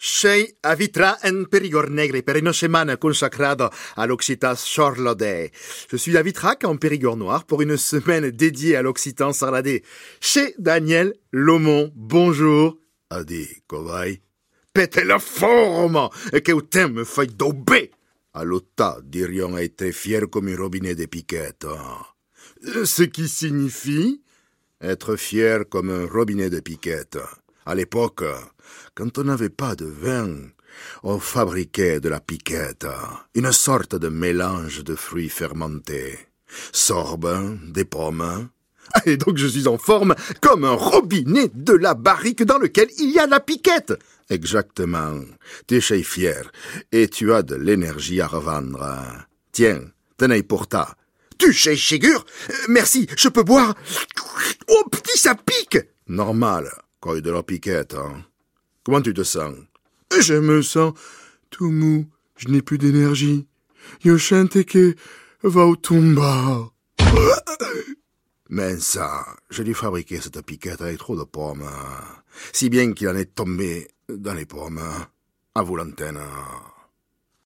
Sei avitra en Périgord Negre per une semaine consacrada à l'Occitan Charladais. Je suis à en Périgord Noir pour une semaine dédiée à l'Occitan Sarladais. Chez Daniel Lomont. Bonjour. Adi, covai. Pète la forme que au temps me fait dober. À l'OTA, dirions être fier comme un robinet de piquettes. Ce qui signifie être fier comme un robinet de piquettes. À l'époque, quand on n'avait pas de vin, on fabriquait de la piquette, une sorte de mélange de fruits fermentés. Sorbes, des pommes. Et donc je suis en forme comme un robinet de la barrique dans lequel il y a la piquette. Exactement. Tu es fier et tu as de l'énergie à revendre. Tiens, tenez pour ta. Tu chez Chégur Merci, je peux boire. Oh, petit, ça pique Normal. Quoi de la piquette, hein. Comment tu te sens? Je me sens tout mou, je n'ai plus d'énergie. Yo chante que va au tomba. Mais ça, je lui fabriqué cette piquette avec trop de pommes. Si bien qu'il en est tombé dans les pommes. À vous l'antenne.